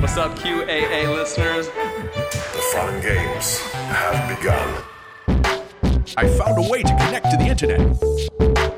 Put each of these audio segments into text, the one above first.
What's up, QAA listeners? The fun games have begun. I found a way to connect to the internet.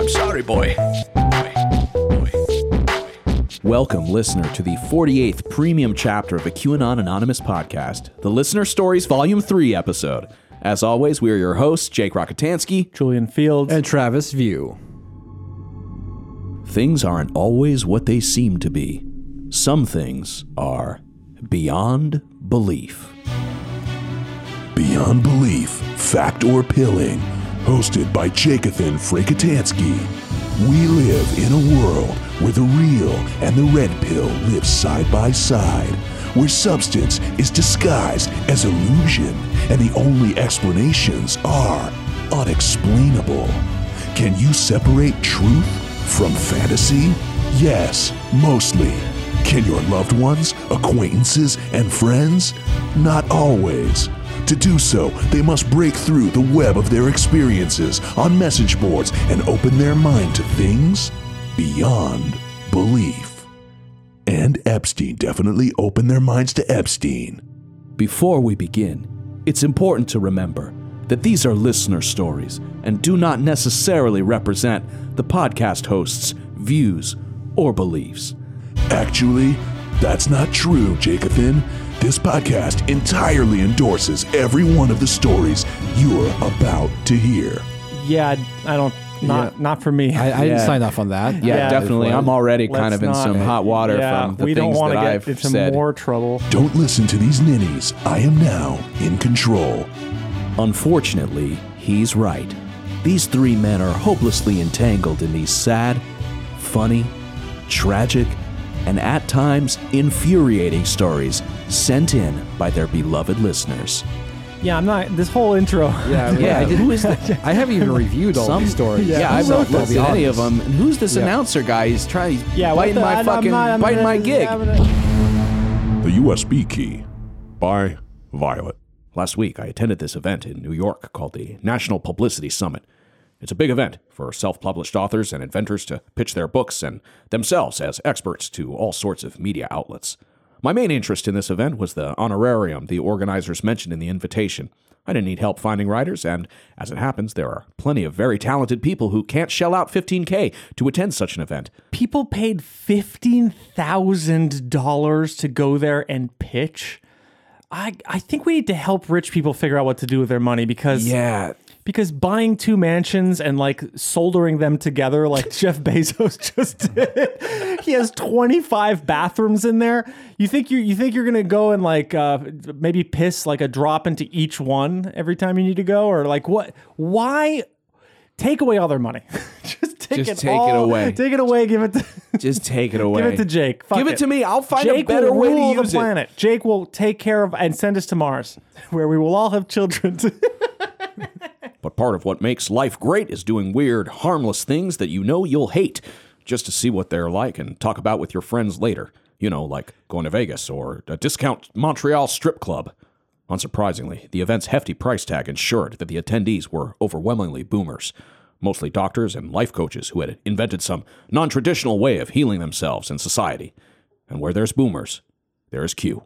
I'm sorry, boy. Boy. Boy. Welcome, listener, to the 48th premium chapter of the QAnon Anonymous podcast, the Listener Stories Volume 3 episode. As always, we are your hosts, Jake Rockatansky. Julian Feeld. and Travis View. Things aren't always what they seem to be. Some things are beyond belief. Beyond Belief, Fact or Pilling, hosted by Jacothan Frakatansky. We live in a world where the real and the red pill live side by side, where substance is disguised as illusion, and the only explanations are unexplainable. Can you separate truth from fantasy? Yes, mostly. Can your loved ones, acquaintances, and friends? Not always. To do so, they must break through the web of their experiences on message boards and open their mind to things beyond belief. And Epstein definitely opened their minds to Epstein. Before we begin, it's important to remember that these are listener stories and do not necessarily represent the podcast host's views or beliefs. Actually, that's not true, Jacothan. This podcast entirely endorses every one of the stories you're about to hear. yeah, I don't. Not not for me. I, I Yeah. didn't sign off on that. Yeah, Yeah. definitely. I'm already kind Let's of in not- some hot water yeah, from the we don't want that to get I've into said. more trouble. Don't listen to these ninnies. I am now in control. Unfortunately, he's right. These three men are hopelessly entangled in these sad, funny, tragic, and at times infuriating stories sent in by their beloved listeners. Yeah, I'm not. This whole intro. Yeah, Yeah, I, who is that? I haven't even reviewed all Some these stories. Yeah, I've So, not looked at any of them. And who's this Yeah. announcer guy? He's trying. He's Yeah, biting the- my I- I'm fucking not- I'm biting gonna- my gig. Gonna- The USB Key by Violet. Last week, I attended this event in New York called the National Publicity Summit. It's a big event for self published authors and inventors to pitch their books and themselves as experts to all sorts of media outlets. My main interest in this event was the honorarium the organizers mentioned in the invitation. I didn't need help finding writers, and as it happens, there are plenty of very talented people who can't shell out 15K to attend such an event. People paid fifteen thousand dollars to go there and pitch. I I think we need to help rich people figure out what to do with their money because Yeah, because buying two mansions and like soldering them together like Jeff Bezos just did. he has 25 bathrooms in there. You think you you think you're going to go and like uh, maybe piss like a drop into each one every time you need to go or like what why take away all their money? just take Just it take it all- away. Take it away, give it to just take it away. Give it to Jake. Fuck Give it to me. I'll find a better way to use the it. planet. Jake will take care of and send us to Mars, where we will all have children. But part of what makes life great is doing weird, harmless things that you know you'll hate just to see what they're like and talk about with your friends later. You know, like going to Vegas or a discount Montreal strip club. Unsurprisingly, the event's hefty price tag ensured that the attendees were overwhelmingly boomers, mostly doctors and life coaches who had invented some non traditional way of healing themselves in society. And where there's boomers, there is Q.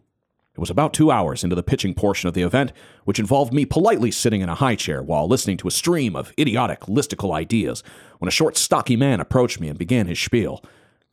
It was about two hours into the pitching portion of the event, which involved me politely sitting in a high chair while listening to a stream of idiotic, listicle ideas, when a short, stocky man approached me and began his spiel.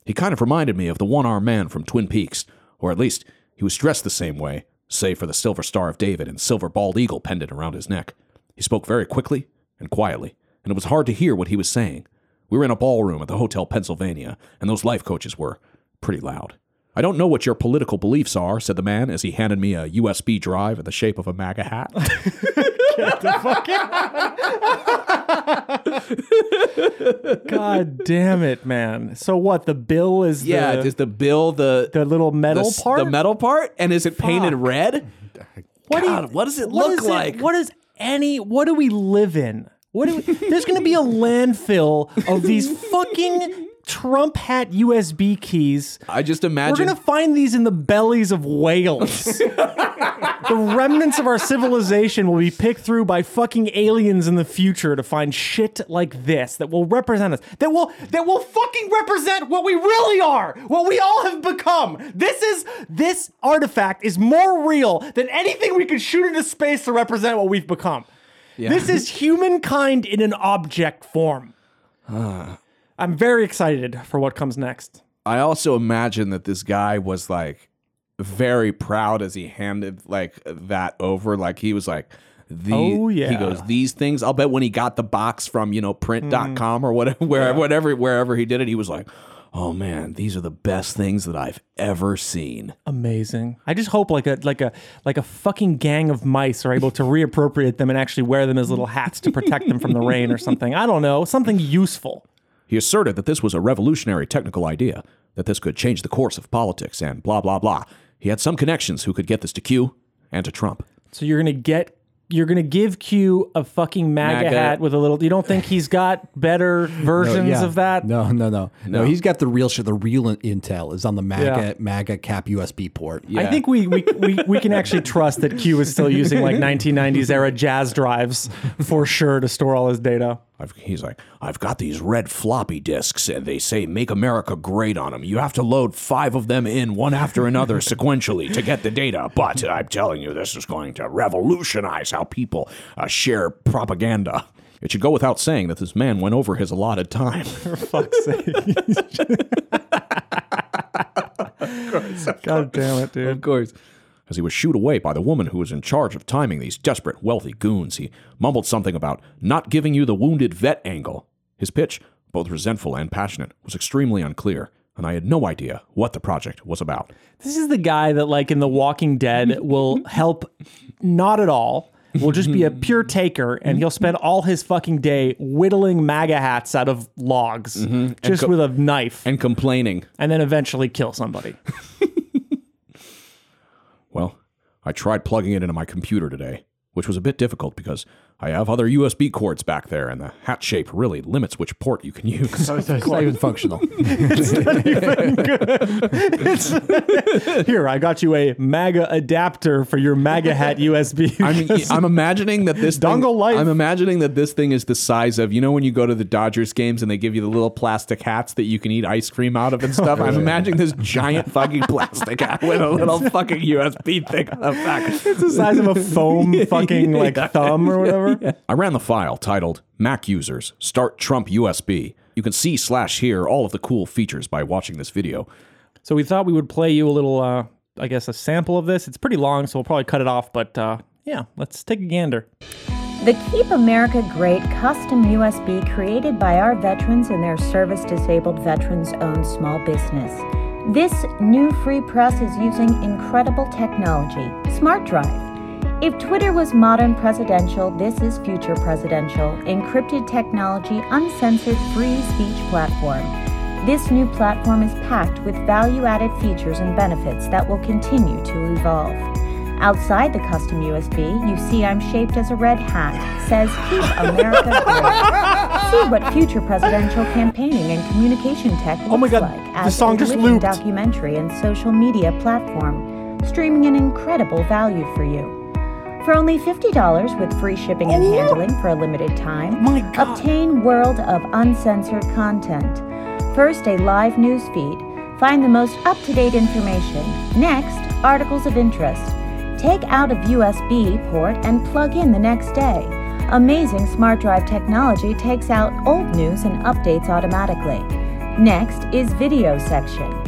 He kind of reminded me of the one armed man from Twin Peaks, or at least he was dressed the same way, save for the Silver Star of David and silver bald eagle pendant around his neck. He spoke very quickly and quietly, and it was hard to hear what he was saying. We were in a ballroom at the Hotel Pennsylvania, and those life coaches were pretty loud. I don't know what your political beliefs are, said the man as he handed me a USB drive in the shape of a MAGA hat. Get the fuck out. God damn it, man. So what? The bill is yeah, the, is the bill the the little metal the, part. the metal part, and is it painted red? What, do you- God, what does it what look is like? What is any? What do we live in? What do we, there's going to be a landfill of these fucking Trump hat USB keys. I just imagine. We're going to find these in the bellies of whales. the remnants of our civilization will be picked through by fucking aliens in the future to find shit like this that will represent us. That will that will fucking represent what we really are, what we all have become. This is this artifact is more real than anything we could shoot into space to represent what we've become. Yeah. This is humankind in an object form. I'm very excited for what comes next. I also imagine that this guy was like very proud as he handed like that over. Like he was like, the, Oh, yeah. He goes, these things. I'll bet when he got the box from, you know, print.com mm. or whatever, where, whatever, wherever he did it, he was like, oh man, these are the best things that I've ever seen. Amazing. I just hope like a like a like a fucking gang of mice are able to reappropriate them and actually wear them as little hats to protect them from the rain or something. I don't know, something useful. He asserted that this was a revolutionary technical idea, that this could change the course of politics and blah, blah, blah. He had some connections who could get this to Q and to Trump. So you're gonna get you're gonna give Q a fucking MAGA, MAGA. hat with a little. You don't think he's got better versions Yeah. of that? No, no, no, no. He's got the real shit. The real intel is on the MAGA Yeah. MAGA cap USB port. I think we, we, we, we can actually trust that Q is still using like 1990s era Jaz drives for sure to store all his data. I've, he's like, I've got these red floppy disks, and they say "Make America Great" on them. You have to load five of them in one after another sequentially to get the data. But I'm telling you, this is going to revolutionize how people uh, share propaganda. It should go without saying that this man went over his allotted time. For fuck's sake. God damn it, dude. Of course. As he was shooed away by the woman who was in charge of timing these desperate, wealthy goons, he mumbled something about not giving you the wounded vet angle. His pitch, both resentful and passionate, was extremely unclear, and I had no idea what the project was about. This is the guy that, like in The Walking Dead, will help not at all. Will just be a pure taker, and he'll spend all his fucking day whittling MAGA hats out of logs, mm-hmm. just co- with a knife, And complaining. and then eventually kill somebody. Well, I tried plugging it into my computer today, which was a bit difficult because I have other USB cords back there, and the hat shape really limits which port you can use. It's not even functional. Here, I got you a MAGA adapter for your MAGA hat USB. I mean, I'm imagining that this thing, Dongle life. I'm imagining that this thing is the size of you know when you go to the Dodgers games and they give you the little plastic hats that you can eat ice cream out of and stuff. I'm imagining this giant fucking plastic hat with a little fucking USB thing on the back. it's the size of a foam fucking like thumb or whatever. I ran the file titled Mac users start Trump USB. You can see slash hear all of the cool features by watching this video. So we thought we would play you a little, uh, I guess, a sample of this. It's pretty long, so we'll probably cut it off. But uh, yeah, let's take a gander. The Keep America Great custom USB created by our veterans and their service disabled veterans owned small business. This new free press is using incredible technology, Smart Drive. If Twitter was modern presidential, this is future presidential, encrypted technology, uncensored free speech platform. This new platform is packed with value added features and benefits that will continue to evolve. Outside the custom USB, you see I'm shaped as a red hat. Says Keep America Great. See what future presidential campaigning and communication tech looks Oh my God, like the as song a just looped. documentary and social media platform, streaming an incredible value for you. For only $50 with free shipping and handling for a limited time, My God. obtain world of uncensored content. First, a live news feed. Find the most up-to-date information. Next, articles of interest. Take out a USB port and plug in the next day. Amazing smart drive technology takes out old news and updates automatically. Next is video section.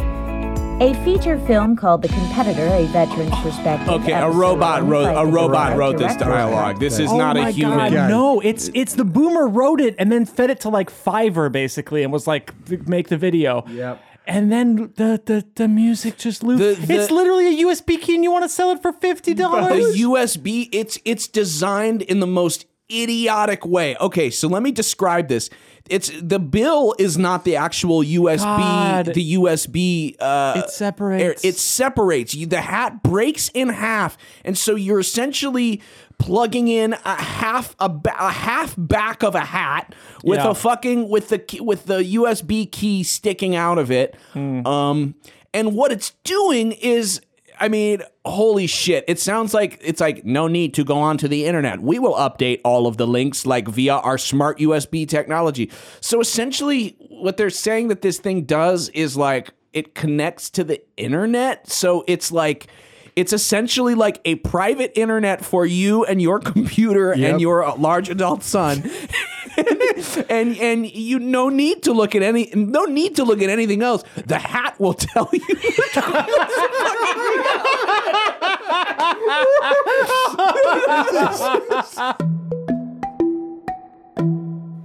A feature film called The Competitor, a veteran's perspective. Okay, a robot wrote a robot director- wrote this dialogue. This is oh not my a human. God, no, it's it's the boomer wrote it and then fed it to like Fiverr basically and was like make the video. Yep. And then the the, the music just looped. The- the- it's literally a USB key and you want to sell it for fifty dollars. The USB, it's it's designed in the most idiotic way. Okay, so let me describe this. It's the bill is not the actual USB. God. The USB. Uh, It separates. It separates. You, the hat breaks in half, and so you're essentially plugging in a half a, ba- a half back of a hat with Yeah. a fucking with the key, with the USB key sticking out of it. Hmm. Um, and what it's doing is. I mean, holy shit. It sounds like it's like no need to go onto the internet. We will update all of the links like via our smart USB technology. So essentially, what they're saying that this thing does is like it connects to the internet. So it's like, it's essentially like a private internet for you and your computer and your uh, large adult son. and and you no need to look at any no need to look at anything else. The hat will tell you.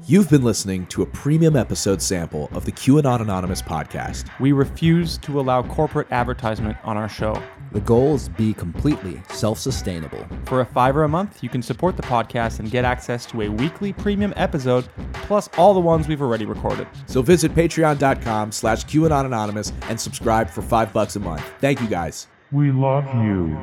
You've been listening to a premium episode sample of the QAnon Anonymous podcast. We refuse to allow corporate advertisement on our show. The goal is to be completely self sustainable. For a fiver a month, you can support the podcast and get access to a weekly premium episode, plus all the ones we've already recorded. So visit patreon.com slash QAnon Anonymous and subscribe for five bucks a month. Thank you guys. We love you.